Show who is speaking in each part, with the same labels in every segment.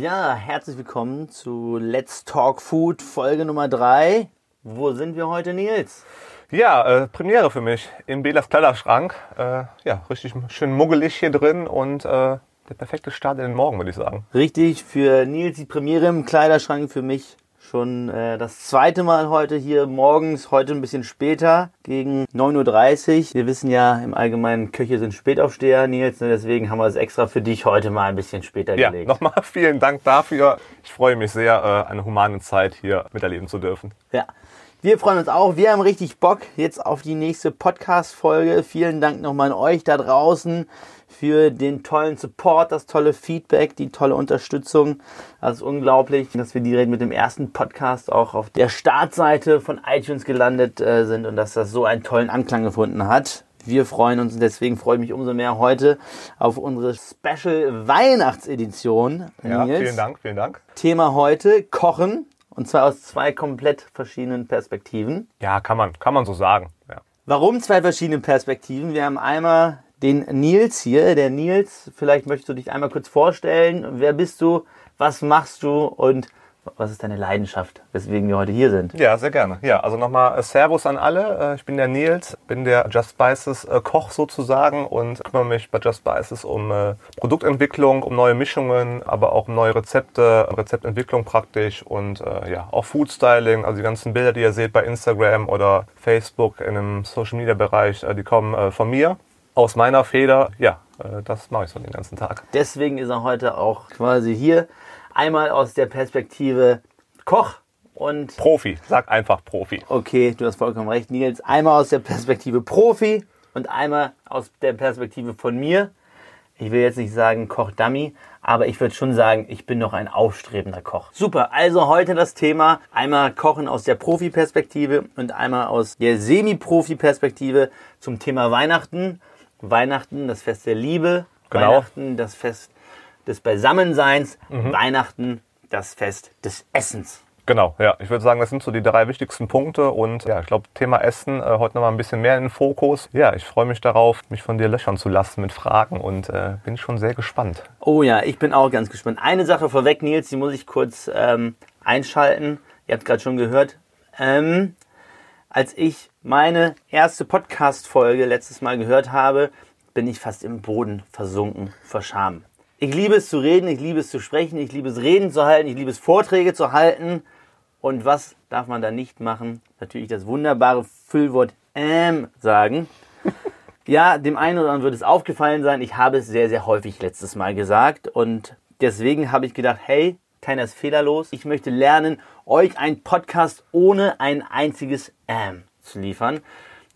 Speaker 1: Ja, herzlich willkommen zu Let's Talk Food Folge Nummer 3. Wo sind wir heute, Nils?
Speaker 2: Ja, äh, Premiere für mich im Belas Kleiderschrank. Äh, ja, richtig schön muggelig hier drin und äh, der perfekte Start in den Morgen, würde ich sagen.
Speaker 1: Richtig, für Nils die Premiere im Kleiderschrank, für mich schon äh, das zweite Mal heute hier morgens, heute ein bisschen später, gegen 9.30 Uhr. Wir wissen ja im Allgemeinen, Köche sind Spätaufsteher, Nils, und deswegen haben wir es extra für dich heute mal ein bisschen später
Speaker 2: Ja,
Speaker 1: gelegt.
Speaker 2: nochmal vielen Dank dafür. Ich freue mich sehr, äh, eine humane Zeit hier miterleben zu dürfen.
Speaker 1: Ja. Wir freuen uns auch. Wir haben richtig Bock jetzt auf die nächste Podcast-Folge. Vielen Dank nochmal an euch da draußen für den tollen Support, das tolle Feedback, die tolle Unterstützung. Das ist unglaublich, dass wir direkt mit dem ersten Podcast auch auf der Startseite von iTunes gelandet äh, sind und dass das so einen tollen Anklang gefunden hat. Wir freuen uns und deswegen freue ich mich umso mehr heute auf unsere Special Weihnachtsedition.
Speaker 2: Ja,
Speaker 1: Nils.
Speaker 2: vielen Dank, vielen Dank.
Speaker 1: Thema heute Kochen und zwar aus zwei komplett verschiedenen Perspektiven.
Speaker 2: Ja, kann man, kann man so sagen. Ja.
Speaker 1: Warum zwei verschiedene Perspektiven? Wir haben einmal den Nils hier. Der Nils, vielleicht möchtest du dich einmal kurz vorstellen. Wer bist du? Was machst du? Und was ist deine Leidenschaft, weswegen wir heute hier sind?
Speaker 2: Ja, sehr gerne. Ja, also nochmal äh, Servus an alle. Äh, Ich bin der Nils, bin der Just Spices äh, Koch sozusagen und kümmere mich bei Just Spices um Produktentwicklung, um neue Mischungen, aber auch um neue Rezepte, Rezeptentwicklung praktisch und ja, auch Food Styling, also die ganzen Bilder, die ihr seht bei Instagram oder Facebook in einem Social Media Bereich, die kommen von mir. Aus meiner Feder, ja, äh, das mache ich so den ganzen Tag.
Speaker 1: Deswegen ist er heute auch quasi hier. Einmal aus der Perspektive Koch und
Speaker 2: Profi, sag einfach Profi.
Speaker 1: Okay, du hast vollkommen recht, Nils. Einmal aus der Perspektive Profi und einmal aus der Perspektive von mir. Ich will jetzt nicht sagen Koch-Dummy, aber ich würde schon sagen, ich bin noch ein aufstrebender Koch. Super, also heute das Thema einmal Kochen aus der Profi-Perspektive und einmal aus der Semi-Profi-Perspektive zum Thema Weihnachten. Weihnachten, das Fest der Liebe.
Speaker 2: Genau.
Speaker 1: Weihnachten, das Fest des Beisammenseins. Weihnachten, das Fest des Essens.
Speaker 2: Genau, ja. Ich würde sagen, das sind so die drei wichtigsten Punkte und ja, ich glaube, Thema Essen äh, heute nochmal ein bisschen mehr in den Fokus. Ja, ich freue mich darauf, mich von dir löchern zu lassen mit Fragen und äh, bin schon sehr gespannt.
Speaker 1: Oh ja, ich bin auch ganz gespannt. Eine Sache vorweg, Nils, die muss ich kurz ähm, einschalten. Ihr habt gerade schon gehört. Ähm, als ich meine erste Podcast-Folge letztes Mal gehört habe, bin ich fast im Boden versunken vor Scham. Ich liebe es zu reden, ich liebe es zu sprechen, ich liebe es Reden zu halten, ich liebe es Vorträge zu halten. Und was darf man da nicht machen? Natürlich das wunderbare Füllwort ähm sagen. Ja, dem einen oder anderen wird es aufgefallen sein. Ich habe es sehr, sehr häufig letztes Mal gesagt. Und deswegen habe ich gedacht, hey, keiner ist fehlerlos. Ich möchte lernen, euch einen Podcast ohne ein einziges ähm zu liefern.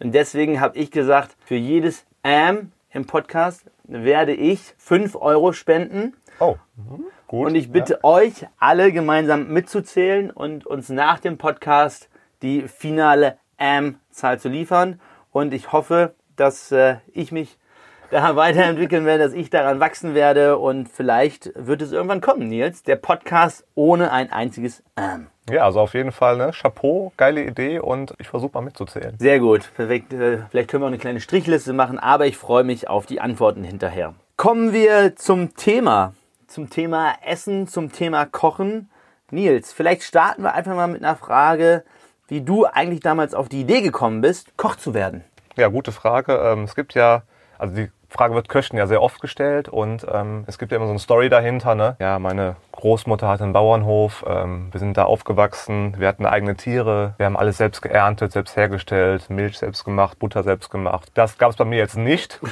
Speaker 1: Und deswegen habe ich gesagt, für jedes ähm im Podcast werde ich 5 Euro spenden.
Speaker 2: Oh, mhm. gut.
Speaker 1: Und ich bitte euch alle gemeinsam mitzuzählen und uns nach dem Podcast die finale AM-Zahl zu liefern. Und ich hoffe, dass äh, ich mich da weiterentwickeln werde, dass ich daran wachsen werde und vielleicht wird es irgendwann kommen, Nils. Der Podcast ohne ein einziges AM.
Speaker 2: Ja, also auf jeden Fall, ne? Chapeau, geile Idee und ich versuche mal mitzuzählen.
Speaker 1: Sehr gut, perfekt. Äh, Vielleicht können wir auch eine kleine Strichliste machen, aber ich freue mich auf die Antworten hinterher. Kommen wir zum Thema. Zum Thema Essen, zum Thema Kochen. Nils, vielleicht starten wir einfach mal mit einer Frage, wie du eigentlich damals auf die Idee gekommen bist, Koch zu werden.
Speaker 2: Ja, gute Frage. Ähm, es gibt ja, also die Frage wird Köchen ja sehr oft gestellt und ähm, es gibt ja immer so eine Story dahinter. Ne? Ja, meine Großmutter hatte einen Bauernhof, ähm, wir sind da aufgewachsen, wir hatten eigene Tiere, wir haben alles selbst geerntet, selbst hergestellt, Milch selbst gemacht, Butter selbst gemacht. Das gab es bei mir jetzt nicht.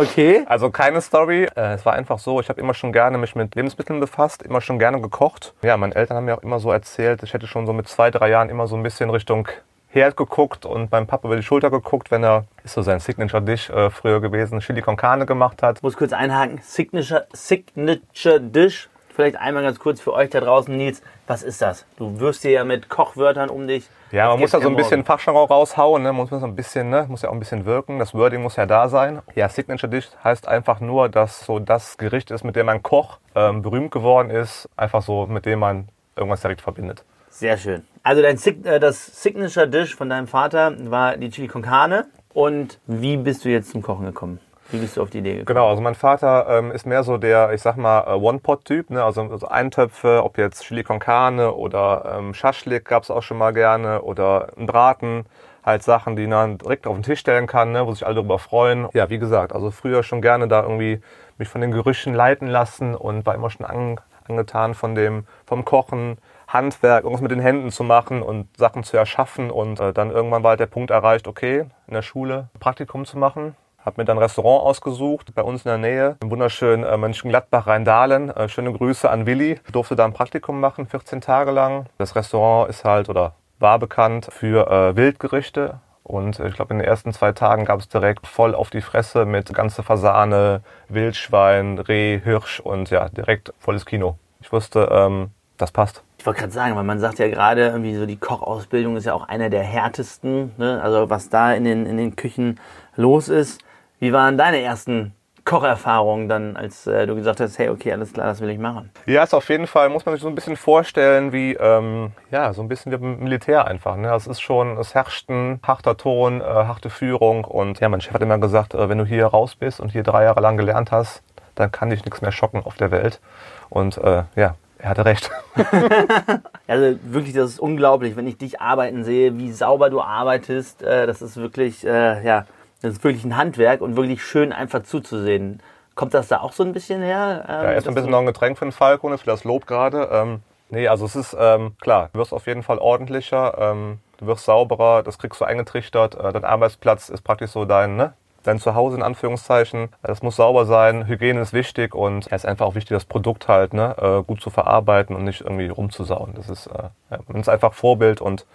Speaker 1: Okay.
Speaker 2: Also keine Story. Äh, es war einfach so, ich habe immer schon gerne mich mit Lebensmitteln befasst, immer schon gerne gekocht. Ja, meine Eltern haben mir auch immer so erzählt, ich hätte schon so mit zwei, drei Jahren immer so ein bisschen Richtung Herd geguckt und beim Papa über die Schulter geguckt, wenn er, ist so sein Signature-Dish äh, früher gewesen, Chili con Carne gemacht hat.
Speaker 1: Ich muss kurz einhaken. Signature, Signature Dish. Vielleicht einmal ganz kurz für euch da draußen, Nils. Was ist das? Du wirst dir ja mit Kochwörtern um dich.
Speaker 2: Ja, man muss ja so ein bisschen Fachjargon raushauen, ne? muss so ein bisschen, ne? muss ja auch ein bisschen wirken. Das Wording muss ja da sein. Ja, Signature Dish heißt einfach nur, dass so das Gericht ist, mit dem ein Koch ähm, berühmt geworden ist, einfach so, mit dem man irgendwas direkt verbindet.
Speaker 1: Sehr schön. Also dein Sig äh, das Signature Dish von deinem Vater war die Chili con Carne. Und wie bist du jetzt zum Kochen gekommen? Wie bist du auf die Idee gekommen?
Speaker 2: Genau, also mein Vater ähm, ist mehr so der, ich sag mal, äh, One-Pot-Typ, ne? also, also Eintöpfe, ob jetzt Chili con Carne oder ähm, Schaschlik gab es auch schon mal gerne oder ein Braten, halt Sachen, die man direkt auf den Tisch stellen kann, ne? wo sich alle darüber freuen. Ja, wie gesagt, also früher schon gerne da irgendwie mich von den Gerüchen leiten lassen und war immer schon an, angetan von dem, vom Kochen, Handwerk, irgendwas mit den Händen zu machen und Sachen zu erschaffen. Und äh, dann irgendwann war halt der Punkt erreicht, okay, in der Schule Praktikum zu machen. Habe mir dann ein Restaurant ausgesucht, bei uns in der Nähe, im wunderschönen äh, Mönchengladbach Rheindahlen. Äh, schöne Grüße an Willi. Ich durfte da ein Praktikum machen, 14 Tage lang. Das Restaurant ist halt oder war bekannt für äh, Wildgerichte. Und ich glaube, in den ersten zwei Tagen gab es direkt voll auf die Fresse mit ganze Fasane, Wildschwein, Reh, Hirsch und ja, direkt volles Kino. Ich wusste, ähm, das passt.
Speaker 1: Ich wollte gerade sagen, weil man sagt ja gerade, irgendwie so die Kochausbildung ist ja auch einer der härtesten. Ne? Also was da in den, in den Küchen los ist. Wie waren deine ersten Kocherfahrungen dann, als äh, du gesagt hast, hey, okay, alles klar, das will ich machen?
Speaker 2: Ja, ist auf jeden Fall, muss man sich so ein bisschen vorstellen, wie, ähm, ja, so ein bisschen wie beim Militär einfach. Ne? Es ist schon, es herrscht ein harter Ton, äh, harte Führung und ja, mein Chef hat immer gesagt, äh, wenn du hier raus bist und hier drei Jahre lang gelernt hast, dann kann dich nichts mehr schocken auf der Welt. Und äh, ja, er hatte recht.
Speaker 1: also wirklich, das ist unglaublich, wenn ich dich arbeiten sehe, wie sauber du arbeitest. Äh, das ist wirklich, äh, ja, das ist wirklich ein Handwerk und wirklich schön einfach zuzusehen. Kommt das da auch so ein bisschen her?
Speaker 2: Ähm, ja, erst ein bisschen noch ein Getränk für den Falco, für das Lob gerade. Ähm, nee, also es ist ähm, klar, du wirst auf jeden Fall ordentlicher, ähm, du wirst sauberer, das kriegst du eingetrichtert. Äh, dein Arbeitsplatz ist praktisch so dein, ne? Dein Zuhause in Anführungszeichen. Das muss sauber sein, Hygiene ist wichtig und es ist einfach auch wichtig, das Produkt halt ne, äh, gut zu verarbeiten und nicht irgendwie rumzusauen. Das ist, äh, ja, man ist einfach Vorbild und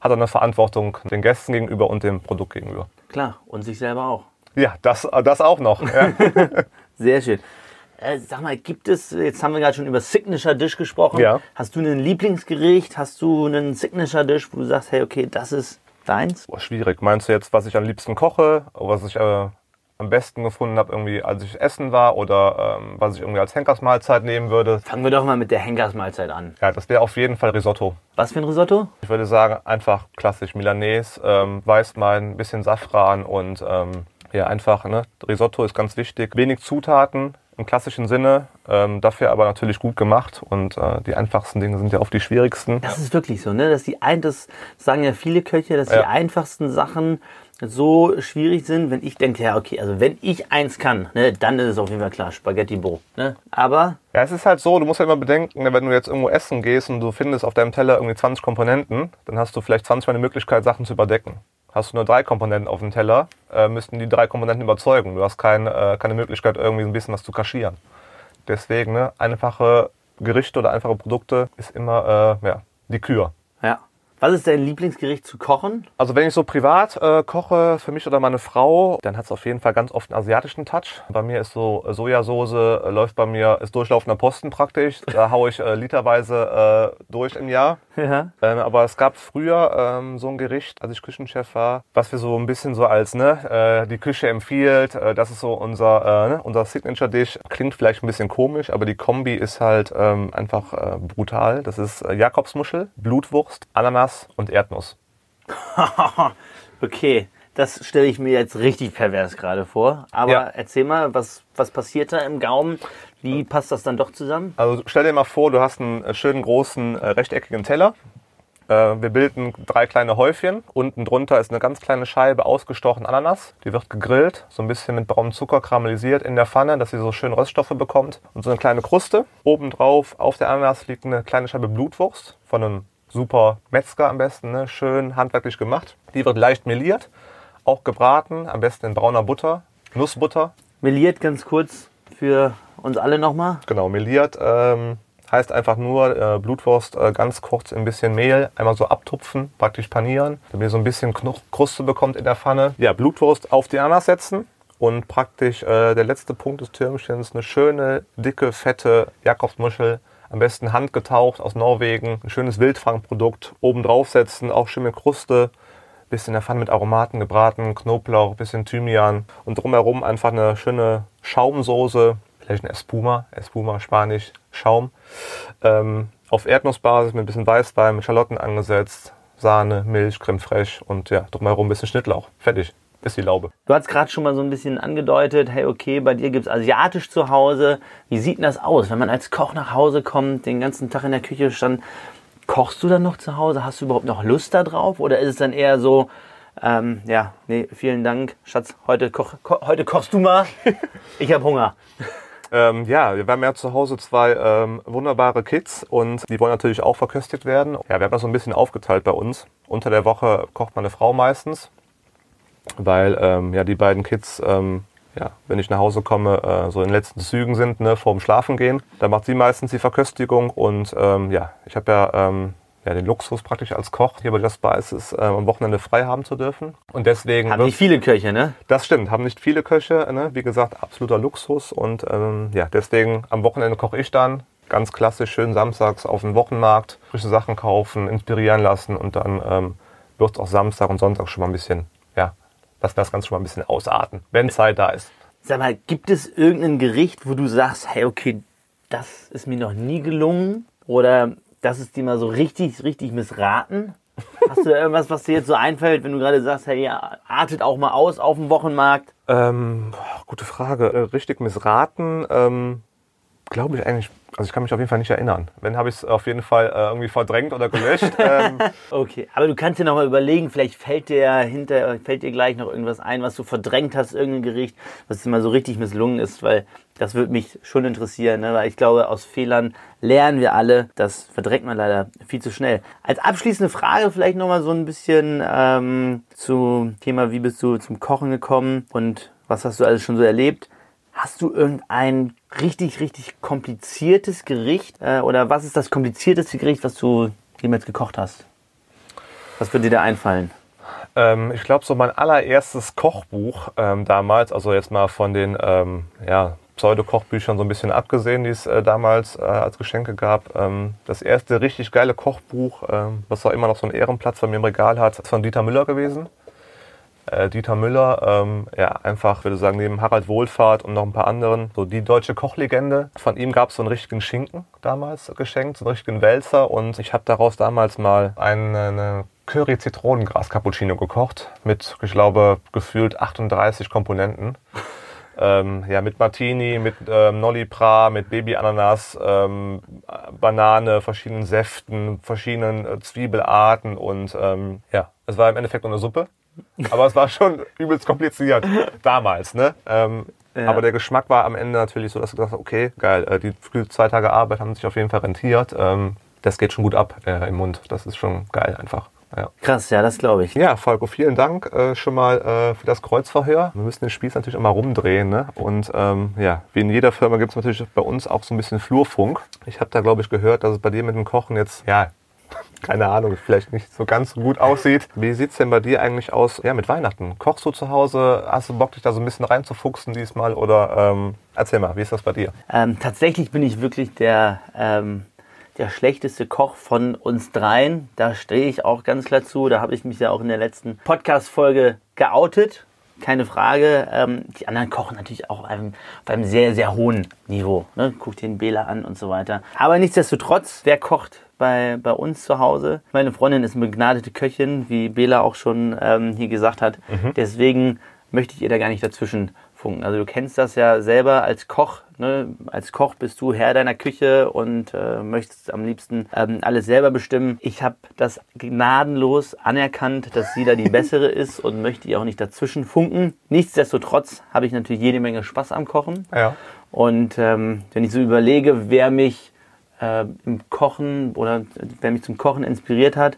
Speaker 2: hat auch eine Verantwortung den Gästen gegenüber und dem Produkt gegenüber.
Speaker 1: Klar, und sich selber auch.
Speaker 2: Ja, das, das auch noch. Ja.
Speaker 1: Sehr schön. Äh, sag mal, gibt es, jetzt haben wir gerade schon über Signature Dish gesprochen.
Speaker 2: Ja.
Speaker 1: Hast du ein Lieblingsgericht? Hast du einen Signature Dish, wo du sagst, hey, okay, das ist deins?
Speaker 2: Boah, schwierig. Meinst du jetzt, was ich am liebsten koche, was ich äh, am besten gefunden habe, irgendwie als ich essen war oder ähm, was ich irgendwie als Henkersmahlzeit nehmen würde?
Speaker 1: Fangen wir doch mal mit der Henkersmahlzeit an.
Speaker 2: Ja, das wäre auf jeden Fall Risotto.
Speaker 1: Was für ein Risotto?
Speaker 2: Ich würde sagen, einfach klassisch Milanese, ähm, Weißwein, bisschen Safran und ähm, ja, einfach, ne? Risotto ist ganz wichtig. Wenig Zutaten, im klassischen Sinne, ähm, dafür aber natürlich gut gemacht und äh, die einfachsten Dinge sind ja oft die schwierigsten.
Speaker 1: Das ist wirklich so, ne? Dass die ein, das sagen ja viele Köche, dass ja. die einfachsten Sachen so schwierig sind, wenn ich denke, ja, okay, also wenn ich eins kann, ne, dann ist es auf jeden Fall klar, Spaghetti Bo. Ne? Aber.
Speaker 2: Ja, es ist halt so, du musst ja immer bedenken, ne, wenn du jetzt irgendwo essen gehst und du findest auf deinem Teller irgendwie 20 Komponenten, dann hast du vielleicht 20 Mal eine Möglichkeit, Sachen zu überdecken. Hast du nur drei Komponenten auf dem Teller, äh, müssten die drei Komponenten überzeugen. Du hast kein, äh, keine Möglichkeit, irgendwie ein bisschen was zu kaschieren. Deswegen, ne, einfache Gerichte oder einfache Produkte ist immer äh, ja, die Kür.
Speaker 1: Ja. Was ist dein Lieblingsgericht zu kochen?
Speaker 2: Also wenn ich so privat äh, koche, für mich oder meine Frau, dann hat es auf jeden Fall ganz oft einen asiatischen Touch. Bei mir ist so Sojasauce, äh, läuft bei mir, ist durchlaufender Posten praktisch. Da haue ich äh, literweise äh, durch im Jahr. Ja. Ähm, aber es gab früher ähm, so ein Gericht, als ich Küchenchef war, was wir so ein bisschen so als ne, äh, die Küche empfiehlt. Äh, das ist so unser, äh, ne, unser Signature-Dish. Klingt vielleicht ein bisschen komisch, aber die Kombi ist halt ähm, einfach äh, brutal. Das ist äh, Jakobsmuschel, Blutwurst, Ananas und Erdnuss.
Speaker 1: okay, das stelle ich mir jetzt richtig pervers gerade vor. Aber ja. erzähl mal, was, was passiert da im Gaumen? Wie passt das dann doch zusammen?
Speaker 2: Also stell dir mal vor, du hast einen äh, schönen großen äh, rechteckigen Teller. Äh, wir bilden drei kleine Häufchen. Unten drunter ist eine ganz kleine Scheibe ausgestochen Ananas. Die wird gegrillt, so ein bisschen mit braunem Zucker karamellisiert in der Pfanne, dass sie so schön Röststoffe bekommt. Und so eine kleine Kruste. Obendrauf auf der Ananas liegt eine kleine Scheibe Blutwurst von einem super Metzger am besten, ne? schön handwerklich gemacht. Die wird leicht meliert auch gebraten, am besten in brauner Butter, Nussbutter.
Speaker 1: Meliert ganz kurz für uns alle nochmal.
Speaker 2: Genau, meliert ähm, heißt einfach nur äh, Blutwurst äh, ganz kurz in ein bisschen Mehl, einmal so abtupfen, praktisch panieren, damit ihr so ein bisschen Kruste bekommt in der Pfanne. Ja, Blutwurst auf die Ananas setzen und praktisch äh, der letzte Punkt des Türmchens eine schöne, dicke, fette Jakobsmuschel am besten handgetaucht aus Norwegen, ein schönes Wildfangprodukt oben draufsetzen, auch schön mit Kruste, bisschen in der Pfanne mit Aromaten gebraten, Knoblauch, bisschen Thymian und drumherum einfach eine schöne Schaumsoße, vielleicht eine Espuma, Espuma Spanisch, Schaum. Ähm, auf Erdnussbasis mit ein bisschen Weißwein, mit Schalotten angesetzt, Sahne, Milch, Creme fraiche und ja, drumherum ein bisschen Schnittlauch. Fertig. Ist die Laube.
Speaker 1: Du hast gerade schon mal so ein bisschen angedeutet, hey, okay, bei dir gibt's asiatisch zu Hause. Wie sieht denn das aus, wenn man als Koch nach Hause kommt, den ganzen Tag in der Küche stand? Kochst du dann noch zu Hause? Hast du überhaupt noch Lust da drauf? Oder ist es dann eher so, ähm, ja, nee, vielen Dank, Schatz, heute, koch, ko heute kochst du mal. Ich habe Hunger.
Speaker 2: Ähm, ja, wir haben ja zu Hause zwei ähm, wunderbare Kids und die wollen natürlich auch verköstigt werden. Ja, wir haben das so ein bisschen aufgeteilt bei uns. Unter der Woche kocht meine Frau meistens, weil ähm, ja die beiden Kids, ähm, ja, wenn ich nach Hause komme, äh, so in den letzten Zügen sind, ne, vorm Schlafen gehen. Da macht sie meistens die Verköstigung und ähm, ja, ich habe ja ähm, ja, den Luxus praktisch als Koch hier bei Just Spices äh, am Wochenende frei haben zu dürfen. Und deswegen.
Speaker 1: Haben nicht viele Köche, ne?
Speaker 2: Das stimmt, haben nicht viele Köche, ne? Wie gesagt, absoluter Luxus. Und ähm, ja, deswegen am Wochenende koche ich dann. Ganz klassisch, schön samstags auf den Wochenmarkt, frische Sachen kaufen, inspirieren lassen und dann ähm, wird es auch Samstag und Sonntag schon mal ein bisschen, wir das Ganze schon mal ein bisschen ausarten, wenn Zeit da ist.
Speaker 1: Sag mal, gibt es irgendein Gericht, wo du sagst, hey, okay, das ist mir noch nie gelungen? Oder das ist dir mal so richtig, richtig missraten? Hast du da irgendwas, was dir jetzt so einfällt, wenn du gerade sagst, hey, ja, artet auch mal aus auf dem Wochenmarkt?
Speaker 2: Ähm, gute Frage. Äh, richtig missraten, ähm, glaube ich eigentlich, also ich kann mich auf jeden Fall nicht erinnern. Wenn habe ich es auf jeden Fall äh, irgendwie verdrängt oder gelöscht. ähm,
Speaker 1: Okay, aber du kannst dir noch mal überlegen, vielleicht fällt dir hinter, fällt dir gleich noch irgendwas ein, was du verdrängt hast, irgendein Gericht, was mal so richtig misslungen ist, weil das würde mich schon interessieren, ne? weil ich glaube, aus Fehlern lernen wir alle. Das verdrängt man leider viel zu schnell. Als abschließende Frage vielleicht noch mal so ein bisschen ähm, zum Thema, wie bist du zum Kochen gekommen und was hast du alles schon so erlebt? Hast du irgendein richtig, richtig kompliziertes Gericht äh, oder was ist das komplizierteste Gericht, was du jemals gekocht hast? Was würde dir da einfallen?
Speaker 2: Ähm, ich glaube, so mein allererstes Kochbuch ähm, damals, also jetzt mal von den ähm, ja, Pseudo-Kochbüchern so ein bisschen abgesehen, die es äh, damals äh, als Geschenke gab. Ähm, das erste richtig geile Kochbuch, ähm, was auch immer noch so einen Ehrenplatz bei mir im Regal hat, ist von Dieter Müller gewesen. Äh, Dieter Müller, ähm, ja, einfach, würde sagen, neben Harald Wohlfahrt und noch ein paar anderen, so die deutsche Kochlegende. Von ihm gab es so einen richtigen Schinken damals geschenkt, so einen richtigen Wälzer. Und ich habe daraus damals mal eine, eine Curry-Zitronengras-Cappuccino gekocht mit, ich glaube, gefühlt 38 Komponenten. Ähm, ja, mit Martini, mit ähm, Nolli Pra, mit Baby-Ananas, ähm, Banane, verschiedenen Säften, verschiedenen äh, Zwiebelarten und ähm, ja, es war im Endeffekt nur eine Suppe. Aber es war schon übelst kompliziert damals, ne? Ähm,
Speaker 1: Ja.
Speaker 2: Aber der Geschmack war am Ende natürlich so, dass du gesagt hast, okay, geil, äh, die zwei Tage Arbeit haben sich auf jeden Fall rentiert. Ähm, das geht schon gut ab äh, im Mund. Das ist schon geil einfach. Ja.
Speaker 1: Krass, ja, das glaube ich.
Speaker 2: Ja, Falco, vielen Dank äh, schon mal äh, für das Kreuzverhör. Wir müssen den Spieß natürlich immer rumdrehen. Ne? Und ähm, ja, wie in jeder Firma gibt es natürlich bei uns auch so ein bisschen Flurfunk. Ich habe da, glaube ich, gehört, dass es bei dir mit dem Kochen jetzt, ja, keine Ahnung, vielleicht nicht so ganz so gut aussieht. Wie sieht's denn bei dir eigentlich aus ja, mit Weihnachten? Kochst du zu Hause? Hast du Bock, dich da so ein bisschen reinzufuchsen diesmal? Oder ähm, erzähl mal, wie ist das bei dir?
Speaker 1: Ähm, tatsächlich bin ich wirklich der, ähm, der schlechteste Koch von uns dreien. Da stehe ich auch ganz klar zu. Da habe ich mich ja auch in der letzten Podcast-Folge geoutet. Keine Frage. Ähm, die anderen kochen natürlich auch auf einem, auf einem sehr, sehr hohen Niveau. Ne? Guck dir den Bela an und so weiter. Aber nichtsdestotrotz, wer kocht bei, bei uns zu Hause? Meine Freundin ist eine begnadete Köchin, wie Bela auch schon ähm, hier gesagt hat. Deswegen möchte ich ihr da gar nicht dazwischen funken. Also du kennst das ja selber als Koch. Ne? Als Koch bist du Herr deiner Küche und äh, möchtest am liebsten ähm, alles selber bestimmen. Ich habe das gnadenlos anerkannt, dass sie da die bessere ist und möchte ihr auch nicht dazwischen funken. Nichtsdestotrotz habe ich natürlich jede Menge Spaß am Kochen.
Speaker 2: Ja.
Speaker 1: Und ähm, wenn ich so überlege, wer mich äh, im Kochen oder wer mich zum Kochen inspiriert hat,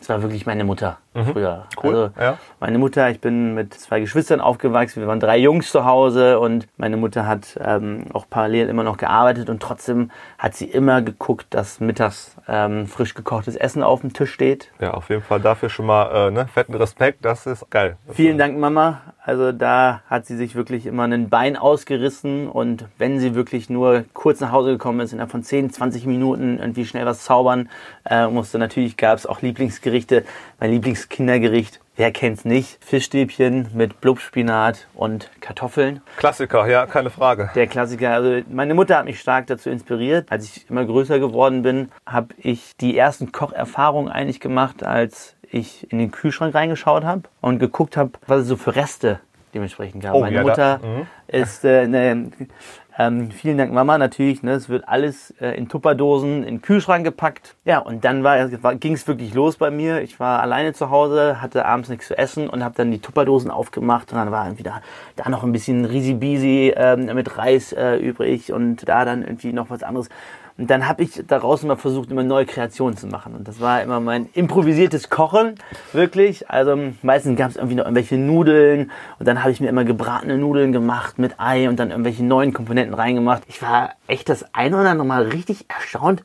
Speaker 1: das war wirklich meine Mutter früher.
Speaker 2: Mhm. Cool,
Speaker 1: Also
Speaker 2: ja.
Speaker 1: meine Mutter, ich bin mit zwei Geschwistern aufgewachsen, wir waren drei Jungs zu Hause und meine Mutter hat ähm, auch parallel immer noch gearbeitet und trotzdem hat sie immer geguckt, dass mittags ähm, frisch gekochtes Essen auf dem Tisch steht.
Speaker 2: Ja, auf jeden Fall dafür schon mal äh, ne, fetten Respekt. Das ist geil. Das
Speaker 1: Vielen Dank, Mama. Also da hat sie sich wirklich immer ein Bein ausgerissen und wenn sie wirklich nur kurz nach Hause gekommen ist, innerhalb von 10, 20 Minuten irgendwie schnell was zaubern äh, musste. Natürlich gab es auch Lieblingsgerichte. Mein Lieblingskindergericht, wer kennt's nicht? Fischstäbchen mit Blubspinat und Kartoffeln.
Speaker 2: Klassiker, ja, keine Frage.
Speaker 1: Der Klassiker. Also meine Mutter hat mich stark dazu inspiriert. Als ich immer größer geworden bin, habe ich die ersten Kocherfahrungen eigentlich gemacht, als ich in den Kühlschrank reingeschaut habe und geguckt habe, was es so für Reste dementsprechend gab.
Speaker 2: Oh,
Speaker 1: Meine
Speaker 2: ja,
Speaker 1: Mutter
Speaker 2: mhm.
Speaker 1: ist äh, eine, ähm, vielen Dank Mama natürlich. Ne, es wird alles äh, in Tupperdosen in den Kühlschrank gepackt. Ja, und dann war, war, ging es wirklich los bei mir. Ich war alleine zu Hause, hatte abends nichts zu essen und habe dann die Tupperdosen aufgemacht und dann war irgendwie da, da noch ein bisschen Risi-Bisi ähm, mit Reis äh, übrig und da dann irgendwie noch was anderes. Und dann habe ich daraus immer versucht, immer neue Kreationen zu machen. Und das war immer mein improvisiertes Kochen, wirklich. Also meistens gab es irgendwie noch irgendwelche Nudeln und dann habe ich mir immer gebratene Nudeln gemacht mit Ei und dann irgendwelche neuen Komponenten reingemacht. Ich war echt das ein oder andere Mal richtig erstaunt,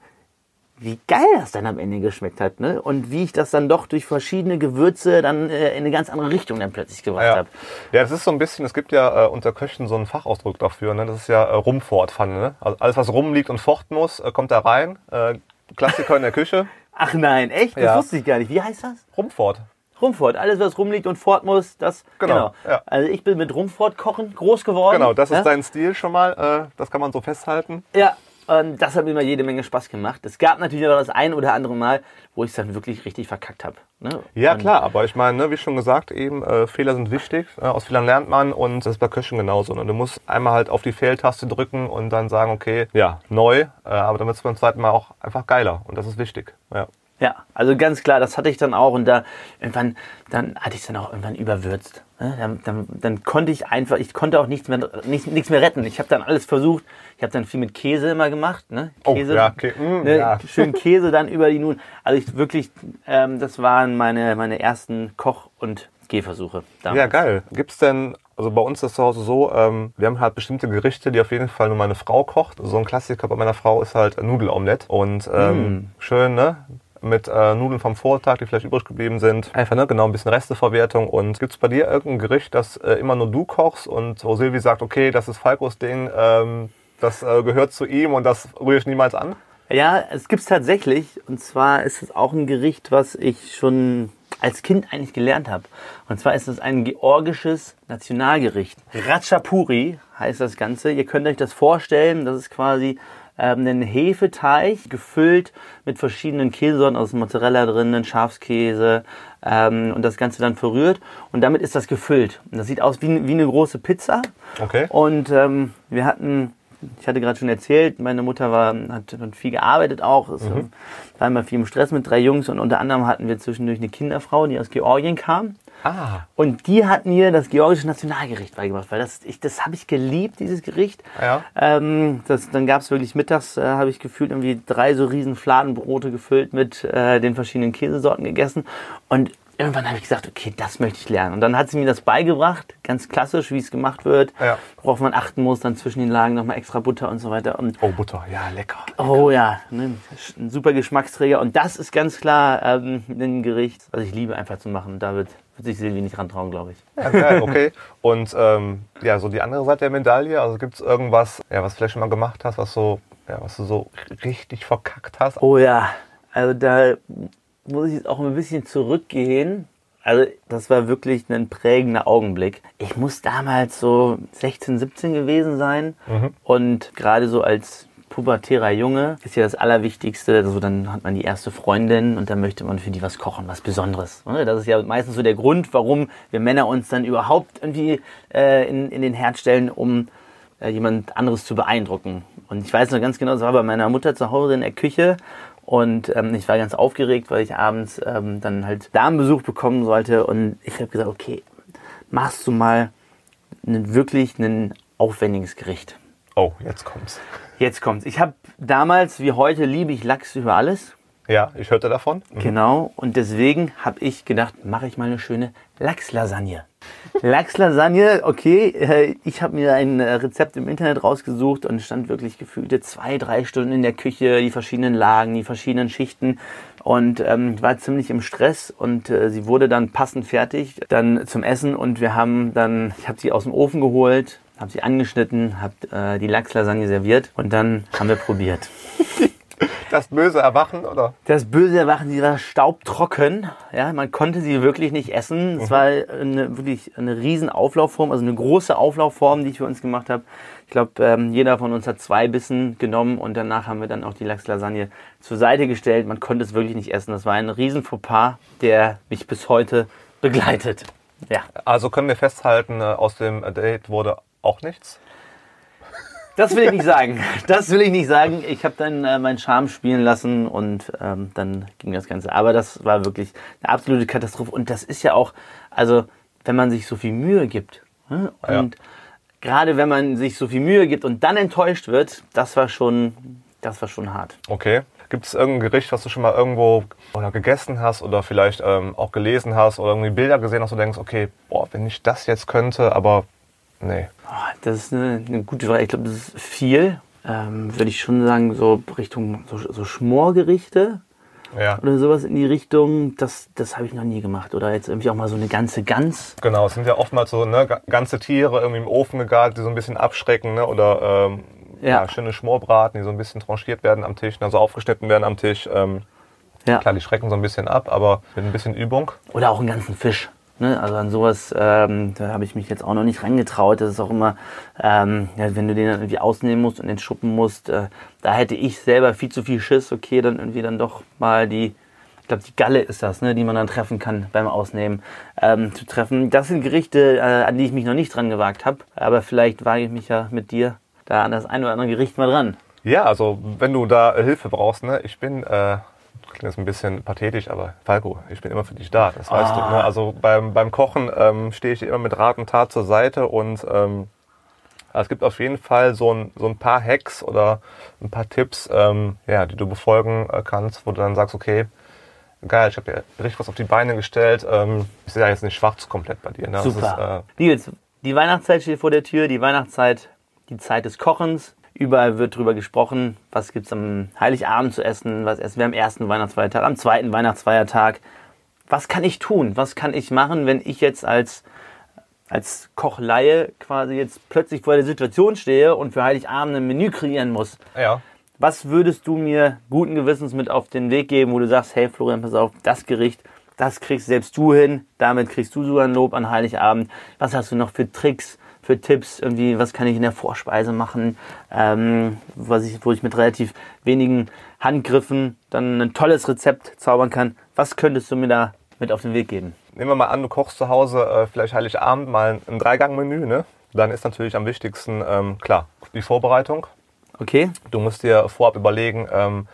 Speaker 1: wie geil das dann am Ende geschmeckt hat. Ne? Und wie ich das dann doch durch verschiedene Gewürze dann äh, in eine ganz andere Richtung dann plötzlich gebracht
Speaker 2: Ja.
Speaker 1: habe.
Speaker 2: ja, das ist so ein bisschen, es gibt ja äh, unter Köchen so einen Fachausdruck dafür, ne? das ist ja äh, Rumfortpfanne. Ne? Also alles, was rumliegt und fochten muss, äh, kommt da rein. Äh, Klassiker in der Küche,
Speaker 1: Ach nein, echt? Das
Speaker 2: Ja.
Speaker 1: wusste ich gar nicht. Wie heißt das?
Speaker 2: Rumfort.
Speaker 1: Rumfort. Alles, was rumliegt und fort muss, das.
Speaker 2: Genau, ja.
Speaker 1: Also ich bin mit Rumfort kochen groß geworden.
Speaker 2: Genau, das ist
Speaker 1: ja?
Speaker 2: dein Stil schon mal, äh, das kann man so festhalten.
Speaker 1: Ja, und das hat mir immer jede Menge Spaß gemacht. Es gab natürlich auch das ein oder andere Mal, wo ich es dann wirklich richtig verkackt habe. Ne?
Speaker 2: Ja,
Speaker 1: Und-
Speaker 2: klar, aber ich meine, ne, wie schon gesagt, eben äh, Fehler sind wichtig. Äh, aus Fehlern lernt man und das ist bei Köchen genauso. Ne? Du musst einmal halt auf die Fehltaste drücken und dann sagen, okay, ja, neu, äh, aber dann wird es beim zweiten Mal auch einfach geiler und das ist wichtig. Ja.
Speaker 1: Ja, also ganz klar, das hatte ich dann auch und da irgendwann, dann hatte ich es dann auch irgendwann überwürzt. ne? Dann, dann, dann konnte ich einfach, ich konnte auch nichts mehr, nicht, nichts mehr retten. Ich habe dann alles versucht. Ich habe dann viel mit Käse immer gemacht, ne?
Speaker 2: Oh,
Speaker 1: Käse,
Speaker 2: ja, okay. Mm,
Speaker 1: ne?
Speaker 2: ja.
Speaker 1: schön Käse dann über die Nudeln. Also ich wirklich, ähm, das waren meine meine ersten Koch- und Gehversuche. damals.
Speaker 2: Ja, geil. Gibt's denn, also bei uns ist das zu Hause so, ähm, wir haben halt bestimmte Gerichte, die auf jeden Fall nur meine Frau kocht. So ein Klassiker bei meiner Frau ist halt Nudelomelett. Und ähm, schön, ne? Mit äh, Nudeln vom Vortag, die vielleicht übrig geblieben sind. Einfach, ne? Genau, ein bisschen Resteverwertung. Und gibt's bei dir irgendein Gericht, das äh, immer nur du kochst und wo Silvi sagt, okay, das ist Falkos Ding, ähm, das äh, gehört zu ihm und das rühre ich niemals an?
Speaker 1: Ja, es gibt's tatsächlich. Und zwar ist es auch ein Gericht, was ich schon als Kind eigentlich gelernt habe. Und zwar ist es ein georgisches Nationalgericht. Ratchapuri heißt das Ganze. Ihr könnt euch das vorstellen. Das ist quasi ähm, ein Hefeteig gefüllt mit verschiedenen Käsesorten, also Mozzarella drinnen, Schafskäse ähm, und das Ganze dann verrührt. Und damit ist das gefüllt. Und das sieht aus wie, wie eine große Pizza.
Speaker 2: Okay.
Speaker 1: Und ähm, wir hatten, ich hatte gerade schon erzählt, meine Mutter war, hat, hat viel gearbeitet auch. Es war immer viel im Stress mit drei Jungs und unter anderem hatten wir zwischendurch eine Kinderfrau, die aus Georgien kam.
Speaker 2: Ah,
Speaker 1: Und die hat mir das georgische Nationalgericht beigebracht, weil das, ich, das habe ich geliebt, dieses Gericht.
Speaker 2: Ja.
Speaker 1: Ähm, das, dann gab es wirklich mittags, äh, habe ich gefühlt irgendwie drei so riesen Fladenbrote gefüllt mit äh, den verschiedenen Käsesorten gegessen. Und irgendwann habe ich gesagt, okay, das möchte ich lernen. Und dann hat sie mir das beigebracht, ganz klassisch, wie es gemacht wird,
Speaker 2: Ja.
Speaker 1: worauf man achten muss, dann zwischen den Lagen nochmal extra Butter und so weiter. Und
Speaker 2: oh Butter, ja, lecker.
Speaker 1: Oh ja, ne, ein super Geschmacksträger. Und das ist ganz klar ähm, ein Gericht, was ich liebe einfach zu machen. Da wird, sich Silvi nicht rantrauen, glaube ich.
Speaker 2: Ja, okay. Und ähm, ja, so die andere Seite der Medaille, also gibt es irgendwas, ja, was du vielleicht schon mal gemacht hast, was so, ja, was du so richtig verkackt hast?
Speaker 1: Oh ja, also da muss ich jetzt auch ein bisschen zurückgehen. Also das war wirklich ein prägender Augenblick. Ich muss damals so 16, 17 gewesen sein und gerade so als pubertärer Junge ist ja das Allerwichtigste. Also dann hat man die erste Freundin und dann möchte man für die was kochen, was Besonderes. ne? Das ist ja meistens so der Grund, warum wir Männer uns dann überhaupt irgendwie äh, in, in den Herd stellen, um äh, jemand anderes zu beeindrucken. Und ich weiß noch ganz genau, es war bei meiner Mutter zu Hause in der Küche und ähm, ich war ganz aufgeregt, weil ich abends ähm, dann halt Damenbesuch bekommen sollte und ich habe gesagt, okay, machst du mal einen, wirklich ein aufwendiges Gericht.
Speaker 2: Oh, jetzt kommt's.
Speaker 1: Jetzt kommt's. Ich habe damals, wie heute, liebe ich Lachs über alles.
Speaker 2: Ja, ich hörte davon. Mhm.
Speaker 1: Genau. Und deswegen habe ich gedacht, mache ich mal eine schöne Lachslasagne. Lachslasagne, okay. äh, Ich habe mir ein äh, Rezept im Internet rausgesucht und stand wirklich gefühlte zwei, drei Stunden in der Küche, die verschiedenen Lagen, die verschiedenen Schichten und ähm, war ziemlich im Stress und äh, sie wurde dann passend fertig, dann zum Essen und wir haben dann, ich habe sie aus dem Ofen geholt, habe sie angeschnitten, habe äh, die Lachslasagne serviert und dann haben wir probiert.
Speaker 2: Das böse Erwachen, oder?
Speaker 1: Das böse Erwachen, sie war staubtrocken. Ja, man konnte sie wirklich nicht essen. Es war eine, wirklich eine riesen Auflaufform, also eine große Auflaufform, die ich für uns gemacht habe. Ich glaube, ähm, jeder von uns hat zwei Bissen genommen und danach haben wir dann auch die Lachslasagne zur Seite gestellt. Man konnte es wirklich nicht essen. Das war ein riesen Fauxpas, der mich bis heute begleitet. Ja.
Speaker 2: Also können wir festhalten, äh, aus dem Date wurde auch nichts?
Speaker 1: Das will ich nicht sagen. Das will ich nicht sagen. Ich habe dann äh, meinen Charme spielen lassen und ähm, dann ging das Ganze. Aber das war wirklich eine absolute Katastrophe. Und das ist ja auch, also wenn man sich so viel Mühe gibt ne? und ja. gerade wenn man sich so viel Mühe gibt und dann enttäuscht wird, das war schon, das war schon hart.
Speaker 2: Okay. Gibt es irgendein Gericht, was du schon mal irgendwo oder gegessen hast oder vielleicht ähm, auch gelesen hast oder irgendwie Bilder gesehen hast und denkst, okay, boah, wenn ich das jetzt könnte, aber Nee.
Speaker 1: Oh, das ist eine, eine, gute Frage. Ich glaube, das ist viel. Ähm, Würde ich schon sagen, so Richtung so, so Schmorgerichte ja. oder sowas in die Richtung. Das, das habe ich noch nie gemacht. Oder jetzt irgendwie auch mal so eine ganze Gans.
Speaker 2: Genau, es sind ja oftmals so ne, ganze Tiere irgendwie im Ofen gegart, die so ein bisschen abschrecken. Ne? Oder ähm, ja. ja. schöne Schmorbraten, die so ein bisschen tranchiert werden am Tisch, also aufgeschnitten werden am Tisch. Ähm, ja. Klar, die schrecken so ein bisschen ab, aber mit ein bisschen Übung.
Speaker 1: Oder auch einen ganzen Fisch. Ne? Also an sowas, ähm, habe ich mich jetzt auch noch nicht rangetraut. Das ist auch immer, ähm, ja, wenn du den dann irgendwie ausnehmen musst und den schuppen musst, äh, da hätte ich selber viel zu viel Schiss. Okay, dann irgendwie dann doch mal die, ich glaube die Galle ist das, ne, die man dann treffen kann beim Ausnehmen, ähm, zu treffen. Das sind Gerichte, äh, an die ich mich noch nicht dran gewagt habe. Aber vielleicht wage ich mich ja mit dir da an das ein oder andere Gericht mal dran.
Speaker 2: Ja, also wenn du da Hilfe brauchst, ne, ich bin äh, klingt jetzt ein bisschen pathetisch, aber Falco, ich bin immer für dich da, das weißt ah. du. Ne? Also beim, beim Kochen ähm, stehe ich dir immer mit Rat und Tat zur Seite und ähm, es gibt auf jeden Fall so ein, so ein paar Hacks oder ein paar Tipps, ähm, ja, die du befolgen äh, kannst, wo du dann sagst, okay, geil, ich habe dir richtig was auf die Beine gestellt. Ähm, ich sehe ja jetzt nicht schwarz komplett bei dir. Ne?
Speaker 1: Super. Ist, äh, Nils, die Weihnachtszeit steht vor der Tür, die Weihnachtszeit, die Zeit des Kochens. Überall wird darüber gesprochen, was gibt es am Heiligabend zu essen, was essen wir am ersten Weihnachtsfeiertag, am zweiten Weihnachtsfeiertag. Was kann ich tun? Was kann ich machen, wenn ich jetzt als, als Kochleihe quasi jetzt plötzlich vor der Situation stehe und für Heiligabend ein Menü kreieren muss?
Speaker 2: Ja.
Speaker 1: Was würdest du mir guten Gewissens mit auf den Weg geben, wo du sagst, hey Florian, pass auf, das Gericht, das kriegst selbst du hin, damit kriegst du sogar ein Lob an Heiligabend. Was hast du noch für Tricks? Für Tipps, irgendwie, was kann ich in der Vorspeise machen, ähm, was ich, wo ich mit relativ wenigen Handgriffen dann ein tolles Rezept zaubern kann. Was könntest du mir da mit auf den Weg geben?
Speaker 2: Nehmen wir mal an, du kochst zu Hause äh, vielleicht Heiligabend mal ein Dreigang-Menü, ne? Dann ist natürlich am wichtigsten, ähm, klar, die Vorbereitung.
Speaker 1: Okay.
Speaker 2: Du musst dir vorab überlegen, ähm,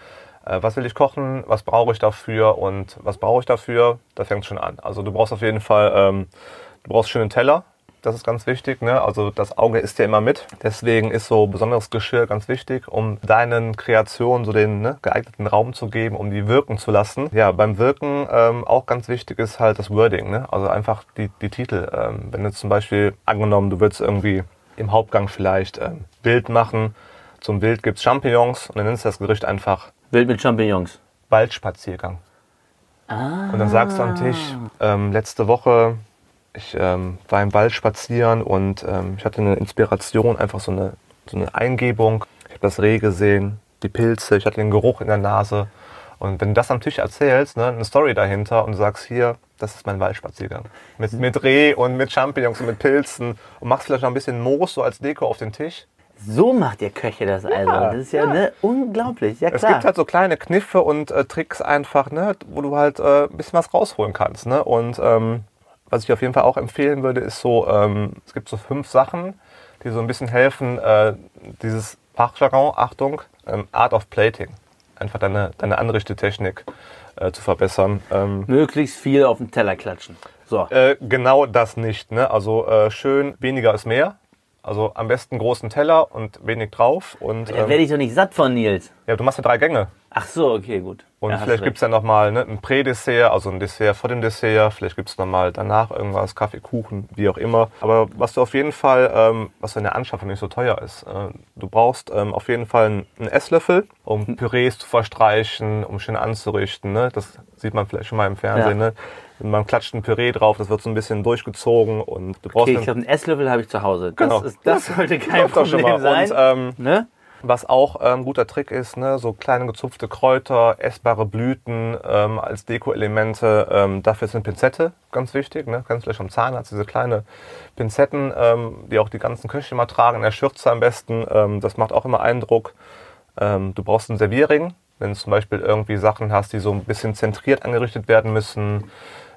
Speaker 2: äh, was will ich kochen, was brauche ich dafür und was brauche ich dafür. Da fängt es schon an. Also du brauchst auf jeden Fall, ähm, du brauchst schönen Teller, das ist ganz wichtig. Ne? Also das Auge ist ja immer mit. Deswegen ist so besonderes Geschirr ganz wichtig, um deinen Kreationen so den ne, geeigneten Raum zu geben, um die wirken zu lassen. Ja, beim Wirken ähm, auch ganz wichtig ist halt das Wording. Ne? Also einfach die, die Titel. Ähm, wenn du zum Beispiel angenommen, du würdest irgendwie im Hauptgang vielleicht ähm, Bild machen. Zum Bild gibt's Champignons und dann nennst du das Gericht einfach
Speaker 1: Bild mit Champignons.
Speaker 2: Waldspaziergang. Ah. Und dann sagst du am Tisch, ähm, letzte Woche ich ähm, war im Wald spazieren und ähm, ich hatte eine Inspiration, einfach so eine, so eine Eingebung. Ich habe das Reh gesehen, die Pilze, ich hatte den Geruch in der Nase. Und wenn du das am Tisch erzählst, ne, eine Story dahinter und du sagst, hier, das ist mein Waldspaziergang. Mit, mit Reh und mit Champignons und mit Pilzen und machst vielleicht noch ein bisschen Moos so als Deko auf den Tisch.
Speaker 1: So macht ihr Köche das also. Ja, das ist ja, ja. Ne, unglaublich. Ja, klar.
Speaker 2: Es gibt halt so kleine Kniffe und äh, Tricks einfach, ne, wo du halt äh, ein bisschen was rausholen kannst. Ne? Und ähm, was ich auf jeden Fall auch empfehlen würde, ist so, ähm, es gibt so fünf Sachen, die so ein bisschen helfen, äh, dieses Fachjargon, Achtung, ähm, Art of Plating, einfach deine, deine Anrichtetechnik äh, zu verbessern.
Speaker 1: Ähm, Möglichst viel auf den Teller klatschen.
Speaker 2: So. Äh, genau das nicht. Ne? Also äh, schön, weniger ist mehr. Also am besten großen Teller und wenig drauf. Und,
Speaker 1: da werde ich doch nicht satt von Nils.
Speaker 2: Ja, du machst ja drei Gänge.
Speaker 1: Ach so, okay, gut.
Speaker 2: Und ja, vielleicht gibt es ja nochmal ne, ein Prädessert, also ein Dessert vor dem Dessert. Vielleicht gibt es nochmal danach irgendwas, Kaffee, Kuchen, wie auch immer. Aber was du auf jeden Fall, ähm, was in der Anschaffung nicht so teuer ist, äh, du brauchst ähm, auf jeden Fall einen, Esslöffel, um hm. Pürees zu verstreichen, um schön anzurichten. Ne? Das sieht man vielleicht schon mal im Fernsehen. Ja. Ne? Man klatscht ein Püree drauf, das wird so ein bisschen durchgezogen und
Speaker 1: du brauchst. Okay, ich glaube, einen Esslöffel habe ich zu Hause. Das, genau. ist, das sollte kein Problem sein.
Speaker 2: Und, ähm, ne? Was auch ein ähm, guter Trick ist, ne, so kleine gezupfte Kräuter, essbare Blüten ähm, als Deko-Elemente. Ähm, dafür eine Pinzette ganz wichtig. Ne? Ganz vielleicht am Zahnarzt diese kleine Pinzetten, ähm, die auch die ganzen Köche immer tragen, in der Schürze am besten. Ähm, das macht auch immer Eindruck. Ähm, du brauchst einen Servierring, wenn du zum Beispiel irgendwie Sachen hast, die so ein bisschen zentriert angerichtet werden müssen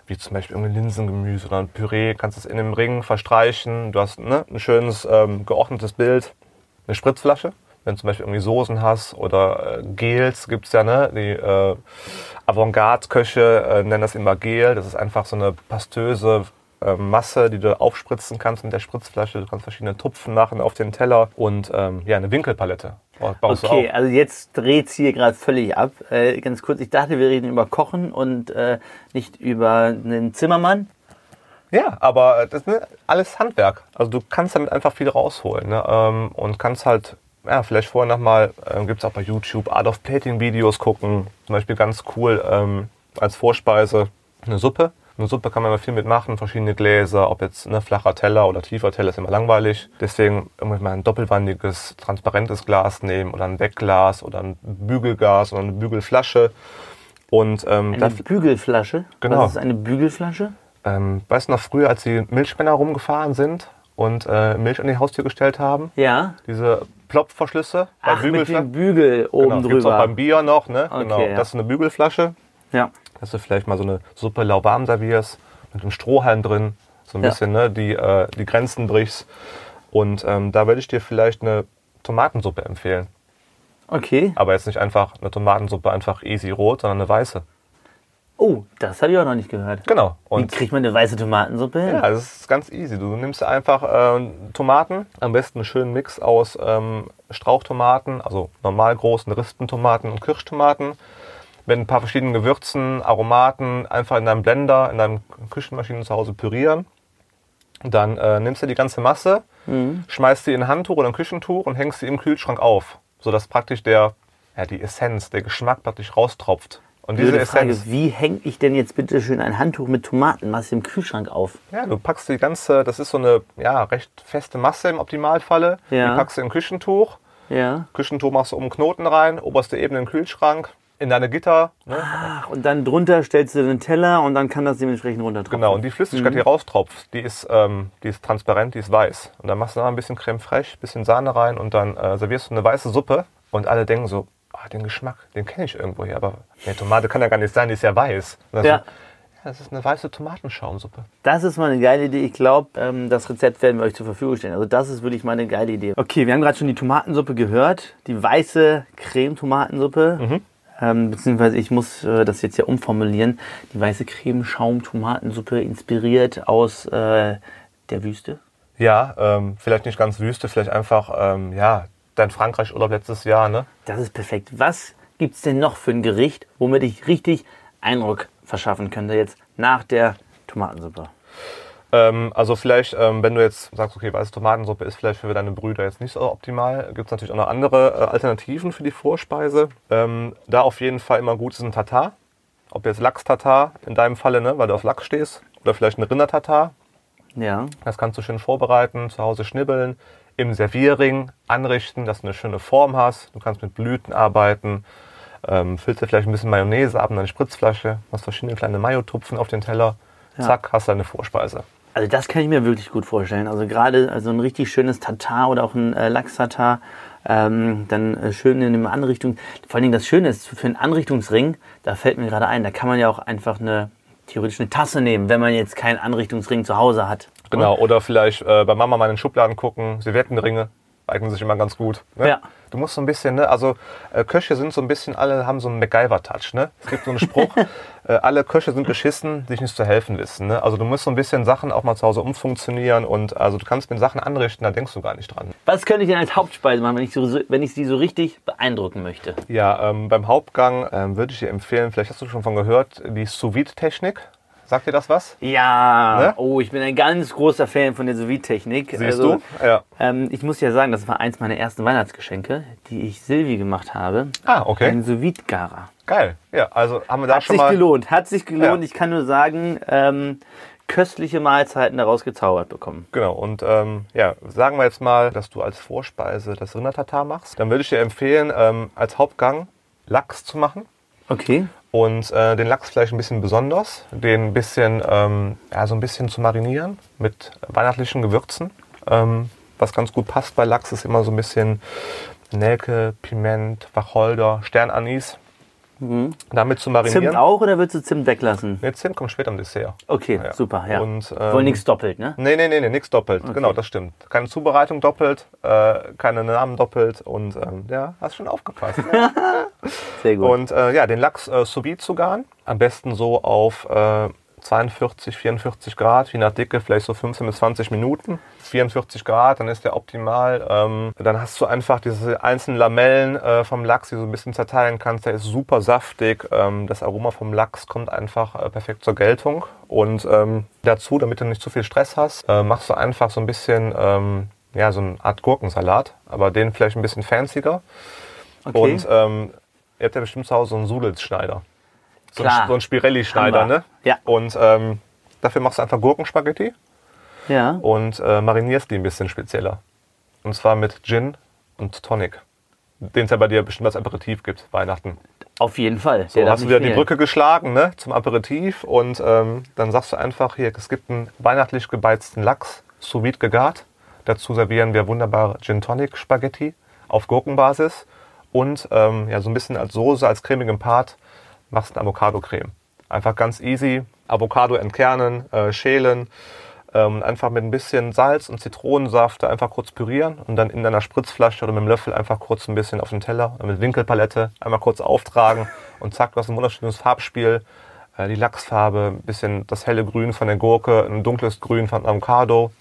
Speaker 2: wie zum Beispiel irgendwie Linsengemüse oder ein Püree, kannst es in dem Ring verstreichen. Du hast ne, ein schönes, ähm, geordnetes Bild. Eine Spritzflasche, wenn du zum Beispiel irgendwie Soßen hast oder äh, Gels, gibt's ja, ne? Die äh, Avantgarde-Köche äh, nennen das immer Gel. Das ist einfach so eine pastöse äh, Masse, die du aufspritzen kannst mit der Spritzflasche. Du kannst verschiedene Tupfen machen auf den Teller und ähm, ja, eine Winkelpalette.
Speaker 1: Okay, also jetzt dreht es hier gerade völlig ab. Äh, ganz kurz, ich dachte, wir reden über Kochen und äh, nicht über einen Zimmermann.
Speaker 2: Ja, aber das ist ne, alles Handwerk. Also du kannst damit einfach viel rausholen ne? ähm, und kannst halt, ja, vielleicht vorher nochmal, äh, gibt es auch bei YouTube Art of Plating Videos gucken. Zum Beispiel ganz cool ähm, als Vorspeise eine Suppe eine Suppe kann man immer viel mitmachen, verschiedene Gläser, ob jetzt ne, flacher Teller oder tiefer Teller ist immer langweilig. Deswegen irgendwie mal ein doppelwandiges, transparentes Glas nehmen oder ein Wegglas oder ein Bügelgas oder eine Bügelflasche.
Speaker 1: Und, ähm, eine Bügelflasche?
Speaker 2: Genau.
Speaker 1: Was ist eine Bügelflasche?
Speaker 2: Ähm, weißt du noch früher, als die Milchmänner rumgefahren sind und äh, Milch an die Haustür gestellt haben?
Speaker 1: Ja.
Speaker 2: Diese Plopfverschlüsse
Speaker 1: Ach, mit dem Bügel oben genau, drüber. Gibt's
Speaker 2: auch beim Bier noch, ne?
Speaker 1: Okay,
Speaker 2: genau.
Speaker 1: Ja.
Speaker 2: Das ist eine Bügelflasche.
Speaker 1: Ja
Speaker 2: dass du vielleicht mal so eine Suppe lauwarm servierst mit einem Strohhalm drin, so ein ja. bisschen ne, die, äh, die Grenzen brichst. Und ähm, da würde ich dir vielleicht eine Tomatensuppe empfehlen.
Speaker 1: Okay.
Speaker 2: Aber jetzt nicht einfach eine Tomatensuppe, einfach easy rot, sondern eine weiße.
Speaker 1: Oh, das habe ich auch noch nicht gehört.
Speaker 2: Genau.
Speaker 1: Und Wie kriegt man eine weiße Tomatensuppe hin?
Speaker 2: Ja, das ist ganz easy. Du nimmst einfach äh, Tomaten, am besten einen schönen Mix aus ähm, Strauchtomaten, also normal großen Rispentomaten und Kirschtomaten mit ein paar verschiedenen Gewürzen, Aromaten einfach in deinem Blender, in deinem Küchenmaschine zu Hause pürieren. Dann äh, nimmst du die ganze Masse, mhm. schmeißt sie in ein Handtuch oder ein Küchentuch und hängst sie im Kühlschrank auf, sodass praktisch der, ja, die Essenz, der Geschmack praktisch raustropft.
Speaker 1: Und diese Frage, Essenz, wie hänge ich denn jetzt bitte schön ein Handtuch mit Tomatenmasse im Kühlschrank auf?
Speaker 2: Ja, du packst die ganze, das ist so eine ja, recht feste Masse im Optimalfalle. Ja. Die packst du in ein Küchentuch.
Speaker 1: Ja.
Speaker 2: Küchentuch machst du oben Knoten rein, oberste Ebene in den Kühlschrank in deine Gitter.
Speaker 1: Ne? Ach, und dann drunter stellst du den Teller und dann kann das dementsprechend runtertropfen.
Speaker 2: Genau, und die Flüssigkeit, mhm. die raustropft, die ist, ähm, die ist transparent, die ist weiß. Und dann machst du noch ein bisschen Creme fraiche, bisschen Sahne rein und dann äh, servierst du eine weiße Suppe und alle denken so, oh, den Geschmack, den kenne ich irgendwo hier, aber eine Tomate kann ja gar nicht sein, die ist ja weiß.
Speaker 1: ja.
Speaker 2: So, das ist eine weiße Tomatenschaumsuppe.
Speaker 1: Das ist mal eine geile Idee. Ich glaube, ähm, das Rezept werden wir euch zur Verfügung stellen. Also das ist wirklich mal eine geile Idee. Okay, wir haben gerade schon die Tomatensuppe gehört. Die weiße Creme-Tomatensuppe. Mhm ähm, beziehungsweise ich muss äh, das jetzt ja umformulieren, die weiße Cremeschaum-Tomatensuppe inspiriert aus äh, der Wüste?
Speaker 2: Ja, ähm, vielleicht nicht ganz Wüste, vielleicht einfach, ähm, ja, dein Frankreich-Urlaub letztes Jahr, ne?
Speaker 1: Das ist perfekt. Was gibt es denn noch für ein Gericht, womit ich richtig Eindruck verschaffen könnte jetzt nach der Tomatensuppe?
Speaker 2: Ähm, also vielleicht, ähm, wenn du jetzt sagst, okay, weiße Tomatensuppe ist vielleicht für deine Brüder jetzt nicht so optimal, gibt es natürlich auch noch andere äh, Alternativen für die Vorspeise. Ähm, da auf jeden Fall immer gut ist ein Tatar. Ob jetzt Lachs-Tatar in deinem Falle, ne, weil du auf Lachs stehst, oder vielleicht ein Rinder-Tatar.
Speaker 1: Ja.
Speaker 2: Das kannst du schön vorbereiten, zu Hause schnibbeln, im Servierring anrichten, dass du eine schöne Form hast. Du kannst mit Blüten arbeiten. Ähm, füllst dir vielleicht ein bisschen Mayonnaise ab in deine Spritzflasche, machst verschiedene kleine Mayo-Tupfen auf den Teller. Ja. Zack, hast du eine Vorspeise.
Speaker 1: Also das kann ich mir wirklich gut vorstellen. Also gerade also ein richtig schönes Tatar oder auch ein äh, Lachs-Tatar, ähm, dann äh, schön in eine Anrichtung. Vor allen Dingen das Schöne ist, für einen Anrichtungsring, da fällt mir gerade ein, da kann man ja auch einfach eine theoretisch eine Tasse nehmen, wenn man jetzt keinen Anrichtungsring zu Hause hat.
Speaker 2: Genau, oder vielleicht äh, bei Mama mal in den Schubladen gucken, Serviettenringe eignen sich immer ganz gut. Ne?
Speaker 1: Ja.
Speaker 2: Du musst so ein bisschen, ne, also äh, Köche sind so ein bisschen, alle haben so einen MacGyver-Touch, ne? Es gibt so einen Spruch, äh, alle Köche sind beschissen, die sich nicht zu helfen wissen, ne? Also du musst so ein bisschen Sachen auch mal zu Hause umfunktionieren und also du kannst mit Sachen anrichten, da denkst du gar nicht dran.
Speaker 1: Was könnte ich denn als Hauptspeise machen, wenn ich, so, wenn ich sie so richtig beeindrucken möchte?
Speaker 2: Ja, ähm, beim Hauptgang ähm, würde ich dir empfehlen, vielleicht hast du schon von gehört, die Sous-Vide-Technik. Sagt dir das was?
Speaker 1: Ja. Ne? Oh, ich bin ein ganz großer Fan von der sous technik
Speaker 2: Siehst also, du? Ja.
Speaker 1: Ähm, ich muss ja sagen, das war eins meiner ersten Weihnachtsgeschenke, die ich Silvi gemacht habe.
Speaker 2: Ah, okay.
Speaker 1: Ein sous garer
Speaker 2: Geil. Ja, also haben wir da
Speaker 1: Hat
Speaker 2: schon
Speaker 1: mal...
Speaker 2: Hat
Speaker 1: sich gelohnt. Hat sich gelohnt. Ja. Ich kann nur sagen, ähm, köstliche Mahlzeiten daraus gezaubert bekommen.
Speaker 2: Genau, und ähm, ja, sagen wir jetzt mal, dass du als Vorspeise das Rindertatar machst. Dann würde ich dir empfehlen, ähm, als Hauptgang Lachs zu machen.
Speaker 1: Okay.
Speaker 2: Und äh, den Lachs vielleicht ein bisschen besonders, den ein bisschen, ähm, ja, so ein bisschen zu marinieren mit weihnachtlichen Gewürzen. Ähm, was ganz gut passt bei Lachs ist immer so ein bisschen Nelke, Piment, Wacholder, Sternanis. Damit zu marinieren.
Speaker 1: Zimt auch oder würdest du Zimt weglassen?
Speaker 2: Nee, Zimt kommt später im Dessert.
Speaker 1: Okay,
Speaker 2: Ja.
Speaker 1: super, ja.
Speaker 2: Und,
Speaker 1: Wohl
Speaker 2: ähm,
Speaker 1: nichts doppelt, ne?
Speaker 2: Nee, nee, nee, nee nichts doppelt. Genau, das stimmt. Keine Zubereitung doppelt, äh, keine Namen doppelt und ähm, ja, hast schon aufgepasst. ja.
Speaker 1: Sehr gut.
Speaker 2: Und äh, ja, den Lachs äh, zu garen. Am besten so auf äh, 42, 44 Grad, je nach Dicke, vielleicht so 15 bis 20 Minuten. 44 Grad, dann ist der optimal. Ähm, dann hast du einfach diese einzelnen Lamellen äh, vom Lachs, die du so ein bisschen zerteilen kannst. Der ist super saftig. Ähm, das Aroma vom Lachs kommt einfach äh, perfekt zur Geltung. Und ähm, dazu, damit du nicht zu viel Stress hast, äh, machst du einfach so ein bisschen, ähm, ja, so eine Art Gurkensalat, aber den vielleicht ein bisschen fancier.
Speaker 1: okay.
Speaker 2: Und ähm, ihr habt ja bestimmt zu Hause so einen Sudelsschneider. So
Speaker 1: Klar.
Speaker 2: ein, so ein Spirelli-Schneider, ne?
Speaker 1: Ja.
Speaker 2: Und ähm, dafür machst du einfach Gurkenspaghetti
Speaker 1: ja.
Speaker 2: und äh, marinierst die ein bisschen spezieller. Und zwar mit Gin und Tonic. Den es ja bei dir bestimmt als Aperitif gibt, Weihnachten.
Speaker 1: Auf jeden Fall.
Speaker 2: So, hast du wieder die
Speaker 1: fehlen.
Speaker 2: Brücke geschlagen, ne? Zum Aperitif und ähm, dann sagst du einfach hier, es gibt einen weihnachtlich gebeizten Lachs, sous vide gegart. Dazu servieren wir wunderbare Gin Tonic Spaghetti auf Gurkenbasis und ähm, ja, so ein bisschen als Soße, als cremigem Part machst eine Avocado-Creme. Einfach ganz easy, Avocado entkernen, äh, schälen, ähm, einfach mit ein bisschen Salz und Zitronensaft einfach kurz pürieren und dann in deiner Spritzflasche oder mit dem Löffel einfach kurz ein bisschen auf den Teller mit Winkelpalette einmal kurz auftragen und zack, du hast ein wunderschönes Farbspiel. Äh, die Lachsfarbe, ein bisschen das helle Grün von der Gurke, ein dunkles Grün von Avocado.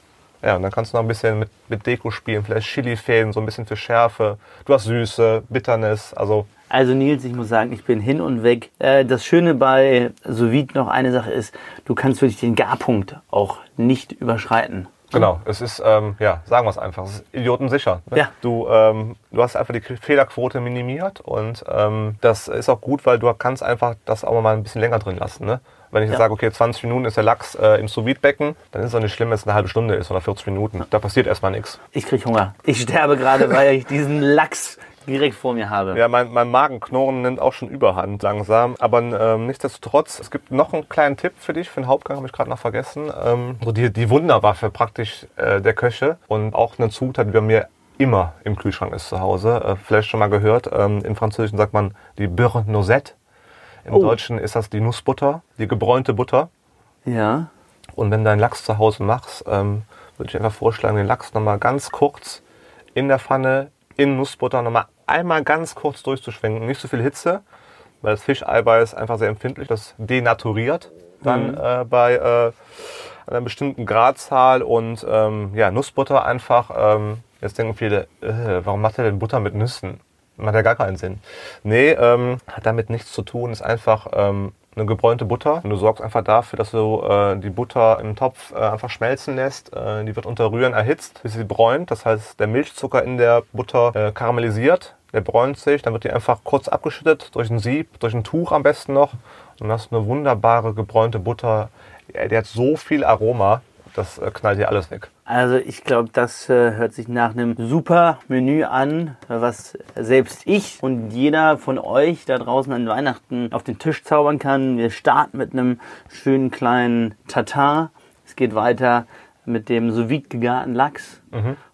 Speaker 2: Ja, und dann kannst du noch ein bisschen mit, mit Deko spielen, vielleicht Chili-Fäden, so ein bisschen für Schärfe. Du hast Süße, Bitternis, also
Speaker 1: Also Nils, ich muss sagen, ich bin hin und weg. Äh, Das Schöne bei sous noch eine Sache ist, du kannst wirklich den Garpunkt auch nicht überschreiten.
Speaker 2: Genau, es ist, ähm, ja, sagen wir es einfach, es ist idiotensicher. Ne?
Speaker 1: Ja.
Speaker 2: Du, ähm, du hast einfach die Fehlerquote minimiert und ähm, das ist auch gut, weil du kannst einfach das auch mal ein bisschen länger drin lassen. Ne? Wenn ich jetzt
Speaker 1: Ja.
Speaker 2: sage, okay, 20 Minuten ist der Lachs äh, im sous becken dann ist es auch nicht schlimm, wenn es eine halbe Stunde ist oder 40 Minuten. Da passiert erstmal nichts.
Speaker 1: Ich krieg Hunger. Ich sterbe gerade, weil ich diesen Lachs direkt vor mir habe.
Speaker 2: Ja, mein, mein Magenknurren nimmt auch schon überhand langsam. Aber ähm, nichtsdestotrotz, es gibt noch einen kleinen Tipp für dich, für den Hauptgang, habe ich gerade noch vergessen. Ähm, so die, die Wunderwaffe praktisch äh, der Köche und auch eine Zutat, die bei mir immer im Kühlschrank ist zu Hause. Äh, vielleicht schon mal gehört, ähm, im Französischen sagt man die Beurre Noisette. Im
Speaker 1: Oh.
Speaker 2: Deutschen ist das die Nussbutter, die gebräunte Butter.
Speaker 1: Ja.
Speaker 2: Und wenn du deinen Lachs zu Hause machst, ähm, würde ich einfach vorschlagen, den Lachs nochmal ganz kurz in der Pfanne in Nussbutter nochmal einmal ganz kurz durchzuschwenken. Nicht so viel Hitze, weil das Fischeiweiß einfach sehr empfindlich, das denaturiert dann äh, bei äh, einer bestimmten Gradzahl und ähm, ja, Nussbutter einfach. Ähm, jetzt denken viele, äh, warum macht er denn Butter mit Nüssen? Macht ja gar keinen Sinn. Nee, ähm, hat damit nichts zu tun, ist einfach ähm, eine gebräunte Butter. Und du sorgst einfach dafür, dass du äh, die Butter im Topf äh, einfach schmelzen lässt. Äh, die wird unter Rühren erhitzt, bis sie bräunt. Das heißt, der Milchzucker in der Butter äh, karamellisiert. Der bräunt sich, dann wird die einfach kurz abgeschüttet durch ein Sieb, durch ein Tuch am besten noch. Und hast eine wunderbare gebräunte Butter. Die hat so viel Aroma, das äh, knallt dir alles weg.
Speaker 1: Also ich glaube, das äh, hört sich nach einem super Menü an, was selbst ich und jeder von euch da draußen an Weihnachten auf den Tisch zaubern kann. Wir starten mit einem schönen kleinen Tatar. Es geht weiter mit dem sous vide gegarten Lachs.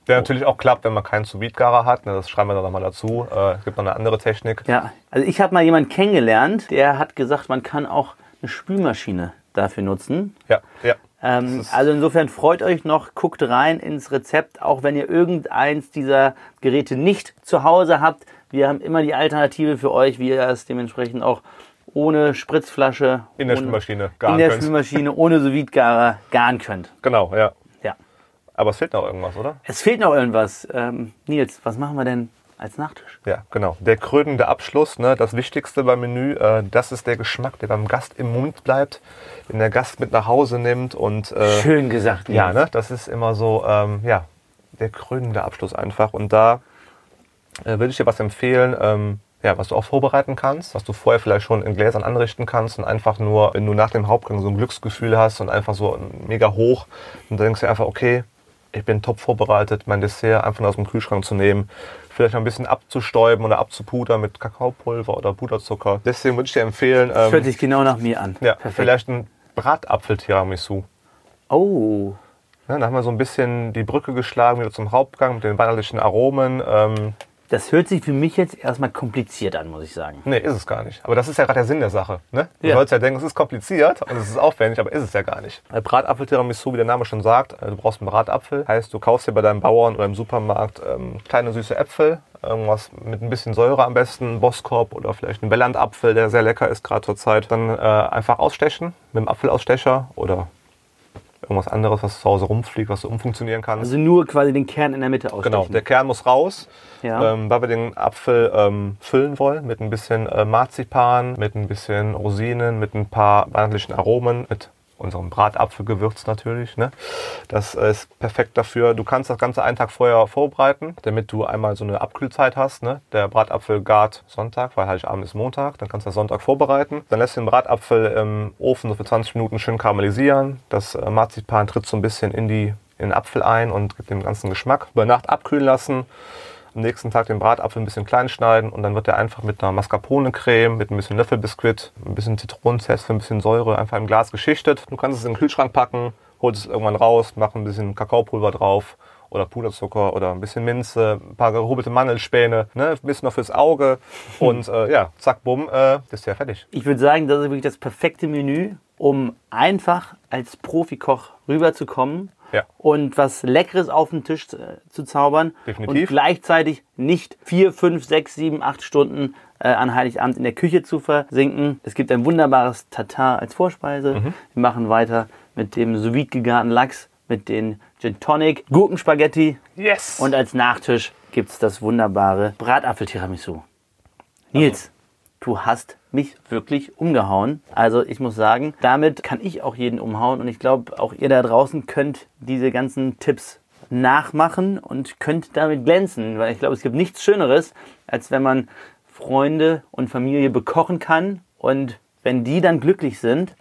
Speaker 2: Der natürlich auch klappt, wenn man keinen sous garer hat. Ne, Das schreiben wir dann nochmal dazu. Äh, Es gibt noch eine andere Technik.
Speaker 1: Ja, also ich habe mal jemanden kennengelernt, der hat gesagt, man kann auch eine Spülmaschine dafür nutzen.
Speaker 2: Ja, ja.
Speaker 1: Ähm, also insofern freut euch noch, guckt rein ins Rezept, auch wenn ihr irgendeins dieser Geräte nicht zu Hause habt. Wir haben immer die Alternative für euch, wie ihr es dementsprechend auch ohne Spritzflasche
Speaker 2: In der
Speaker 1: ohne,
Speaker 2: Spülmaschine
Speaker 1: in
Speaker 2: garen
Speaker 1: der
Speaker 2: könnt.
Speaker 1: Spülmaschine ohne sous garen könnt.
Speaker 2: Genau, ja. Aber es fehlt noch irgendwas, oder?
Speaker 1: Es fehlt noch irgendwas. Ähm, Nils, was machen wir denn als Nachtisch?
Speaker 2: Ja, genau. Der krönende Abschluss, ne, das Wichtigste beim Menü, äh, das ist der Geschmack, der beim Gast im Mund bleibt, den der Gast mit nach Hause nimmt und äh,
Speaker 1: Schön gesagt. Nils.
Speaker 2: ja, ne, das ist immer so, ähm, ja, der krönende Abschluss einfach. Und da äh, würde ich dir was empfehlen. Ähm, ja, was du auch vorbereiten kannst, was du vorher vielleicht schon in Gläsern anrichten kannst und einfach nur, wenn du nach dem Hauptgang so ein Glücksgefühl hast und einfach so mega hoch, dann denkst du einfach, okay, ich bin top vorbereitet, mein Dessert einfach aus dem Kühlschrank zu nehmen, vielleicht noch ein bisschen abzustäuben oder abzupudern mit Kakaopulver oder Puderzucker. Deswegen würde ich dir empfehlen,
Speaker 1: Das hört
Speaker 2: ähm,
Speaker 1: sich genau nach mir an.
Speaker 2: ja,
Speaker 1: Perfekt.
Speaker 2: vielleicht ein Bratapfel-Tiramisu.
Speaker 1: Oh,
Speaker 2: Ja, da haben wir so ein bisschen die Brücke geschlagen wieder zum Hauptgang mit den weihnachtlichen Aromen. Ähm,
Speaker 1: das hört sich für mich jetzt erstmal kompliziert an, muss ich sagen.
Speaker 2: nee, ist es gar nicht. Aber das ist ja gerade der Sinn der Sache. Ne? Du
Speaker 1: Ja.
Speaker 2: sollst ja denken, es ist kompliziert und es ist aufwendig, aber ist es ja gar nicht. Äh, Bratapfel-Tiramisu, wie der Name schon sagt, äh, du brauchst einen Bratapfel. Heißt, du kaufst dir bei deinem Bauern oder im Supermarkt ähm, kleine süße Äpfel, irgendwas mit ein bisschen Säure am besten, Boskop oder vielleicht einen Bellandapfel, der sehr lecker ist gerade zur Zeit. Dann äh, einfach ausstechen mit dem Apfelausstecher oder irgendwas anderes, was zu Hause rumfliegt, was du umfunktionieren kannst.
Speaker 1: Also nur quasi den Kern in der Mitte ausstechen.
Speaker 2: Genau, der Kern muss raus,
Speaker 1: Ja.
Speaker 2: ähm, weil wir den Apfel ähm, füllen wollen mit ein bisschen äh, Marzipan, mit ein bisschen Rosinen, mit ein paar weihnachtlichen Aromen, mit unserem Bratapfelgewürz natürlich. Ne? Das ist perfekt dafür. Du kannst das Ganze einen Tag vorher vorbereiten, damit du einmal so eine Abkühlzeit hast. Ne? Der Bratapfel gart Sonntag, weil Heiligabend ist Montag. Dann kannst du das Sonntag vorbereiten. Dann lässt du den Bratapfel im Ofen so für 20 Minuten schön karamellisieren. Das äh, Marzipan tritt so ein bisschen in, die, in den Apfel ein und gibt dem ganzen Geschmack. Über Nacht abkühlen lassen. Am nächsten Tag den Bratapfel ein bisschen klein schneiden und dann wird der einfach mit einer Mascarpone-Creme, mit ein bisschen Löffelbiskuit, ein bisschen Zitronenzest für ein bisschen Säure einfach im Glas geschichtet. Du kannst es in den Kühlschrank packen, holst es irgendwann raus, mach ein bisschen Kakaopulver drauf oder Puderzucker oder ein bisschen Minze, ein paar gehobelte Mandelspäne, ne, ein bisschen noch fürs Auge und äh, ja, zack, bumm, äh, ist ja fertig.
Speaker 1: Ich würde sagen, das ist wirklich das perfekte Menü, um einfach als Profikoch rüberzukommen
Speaker 2: Ja.
Speaker 1: und was Leckeres auf den Tisch äh, zu zaubern
Speaker 2: Definitiv.
Speaker 1: und gleichzeitig nicht vier, fünf, sechs, sieben, acht Stunden äh, an Heiligabend in der Küche zu versinken. Es gibt ein wunderbares Tatar als Vorspeise.
Speaker 2: Mhm.
Speaker 1: Wir machen weiter mit dem sous vide gegarten Lachs, mit den Gin Tonic, Gurkenspaghetti
Speaker 2: Yes!
Speaker 1: und als Nachtisch gibt es das wunderbare Bratapfel-Tiramisu. Nils, du hast mich wirklich umgehauen. Also ich muss sagen, damit kann ich auch jeden umhauen und ich glaube, auch ihr da draußen könnt diese ganzen Tipps nachmachen und könnt damit glänzen, weil ich glaube, es gibt nichts Schöneres, als wenn man Freunde und Familie bekochen kann und wenn die dann glücklich sind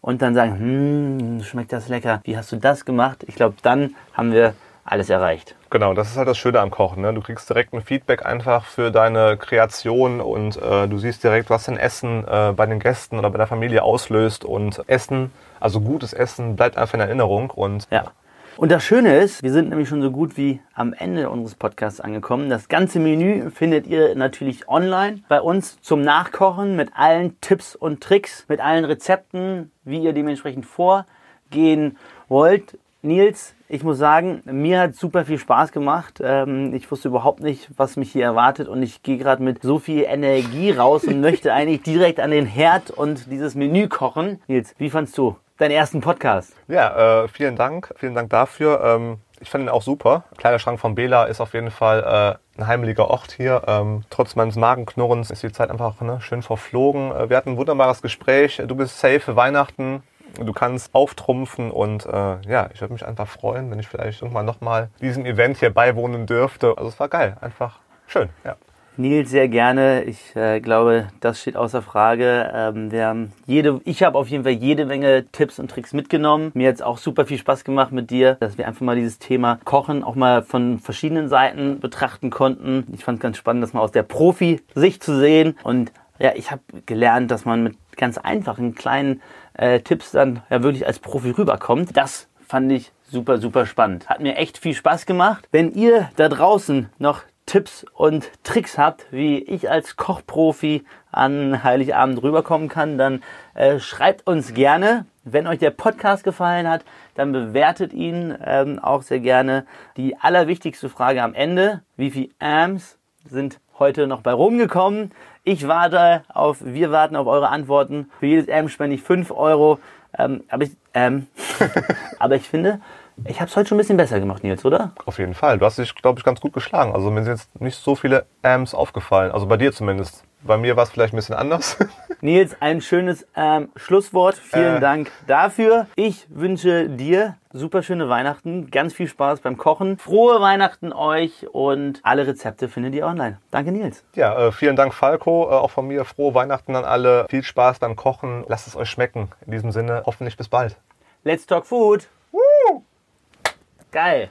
Speaker 1: und dann sagen, hm, schmeckt das lecker, wie hast du das gemacht? Ich glaube, dann haben wir alles erreicht.
Speaker 2: Genau, das ist halt das Schöne am Kochen. Ne? Du kriegst direkt ein Feedback einfach für deine Kreation und äh, du siehst direkt, was dein Essen äh, bei den Gästen oder bei der Familie auslöst. Und Essen, also gutes Essen, bleibt einfach in Erinnerung. Und
Speaker 1: Ja. Und das Schöne ist, wir sind nämlich schon so gut wie am Ende unseres Podcasts angekommen. Das ganze Menü findet ihr natürlich online bei uns zum Nachkochen mit allen Tipps und Tricks, mit allen Rezepten, wie ihr dementsprechend vorgehen wollt. Nils, ich muss sagen, mir hat super viel Spaß gemacht. Ähm, ich wusste überhaupt nicht, was mich hier erwartet und ich gehe gerade mit so viel Energie raus und möchte eigentlich direkt an den Herd und dieses Menü kochen. Nils, wie fandst du deinen ersten Podcast?
Speaker 2: ja, äh, vielen Dank. Vielen Dank dafür. Ähm, ich fand ihn auch super. Kleiderschrank von Bela ist auf jeden Fall äh, ein heimeliger Ort hier. Ähm, trotz meines Magenknurrens ist die Zeit einfach ne, schön verflogen. Äh, wir hatten ein wunderbares Gespräch. Du bist safe für Weihnachten. Du kannst auftrumpfen und äh, ja, ich würde mich einfach freuen, wenn ich vielleicht irgendwann nochmal diesem Event hier beiwohnen dürfte. Also es war geil, einfach schön. Ja.
Speaker 1: Nils, sehr gerne. Ich äh, glaube, das steht außer Frage. Ähm, wir haben jede, ich habe auf jeden Fall jede Menge Tipps und Tricks mitgenommen. Mir hat es auch super viel Spaß gemacht mit dir, dass wir einfach mal dieses Thema Kochen auch mal von verschiedenen Seiten betrachten konnten. Ich fand es ganz spannend, das mal aus der Profi-Sicht zu sehen. Und ja, ich habe gelernt, dass man mit ganz einfachen kleinen äh, Tipps dann ja wirklich als Profi rüberkommt. Das fand ich super, super spannend. Hat mir echt viel Spaß gemacht. Wenn ihr da draußen noch Tipps und Tricks habt, wie ich als Kochprofi an Heiligabend rüberkommen kann, dann äh, schreibt uns gerne. Wenn euch der Podcast gefallen hat, dann bewertet ihn ähm, auch sehr gerne. Die allerwichtigste Frage am Ende, wie viel Amps sind heute noch bei rumgekommen? Ich warte auf, wir warten auf eure Antworten. Für jedes Amp spende ich 5 Euro. Ähm, aber, ich, ähm, aber ich finde, ich habe es heute schon ein bisschen besser gemacht, Nils, oder?
Speaker 2: Auf jeden Fall. Du hast dich, glaube ich, ganz gut geschlagen. Also mir sind jetzt nicht so viele Amps aufgefallen. Also bei dir zumindest. Bei mir war es vielleicht ein bisschen anders.
Speaker 1: Nils, ein schönes ähm, Schlusswort. Vielen
Speaker 2: Äh.
Speaker 1: Dank dafür. Ich wünsche dir super schöne Weihnachten, ganz viel Spaß beim Kochen. Frohe Weihnachten euch und alle Rezepte findet ihr online. Danke, Nils.
Speaker 2: Ja, äh, vielen Dank, Falco. Äh, auch von mir frohe Weihnachten an alle. Viel Spaß beim Kochen. Lasst es euch schmecken. In diesem Sinne, hoffentlich bis bald.
Speaker 1: Let's talk food. Geil.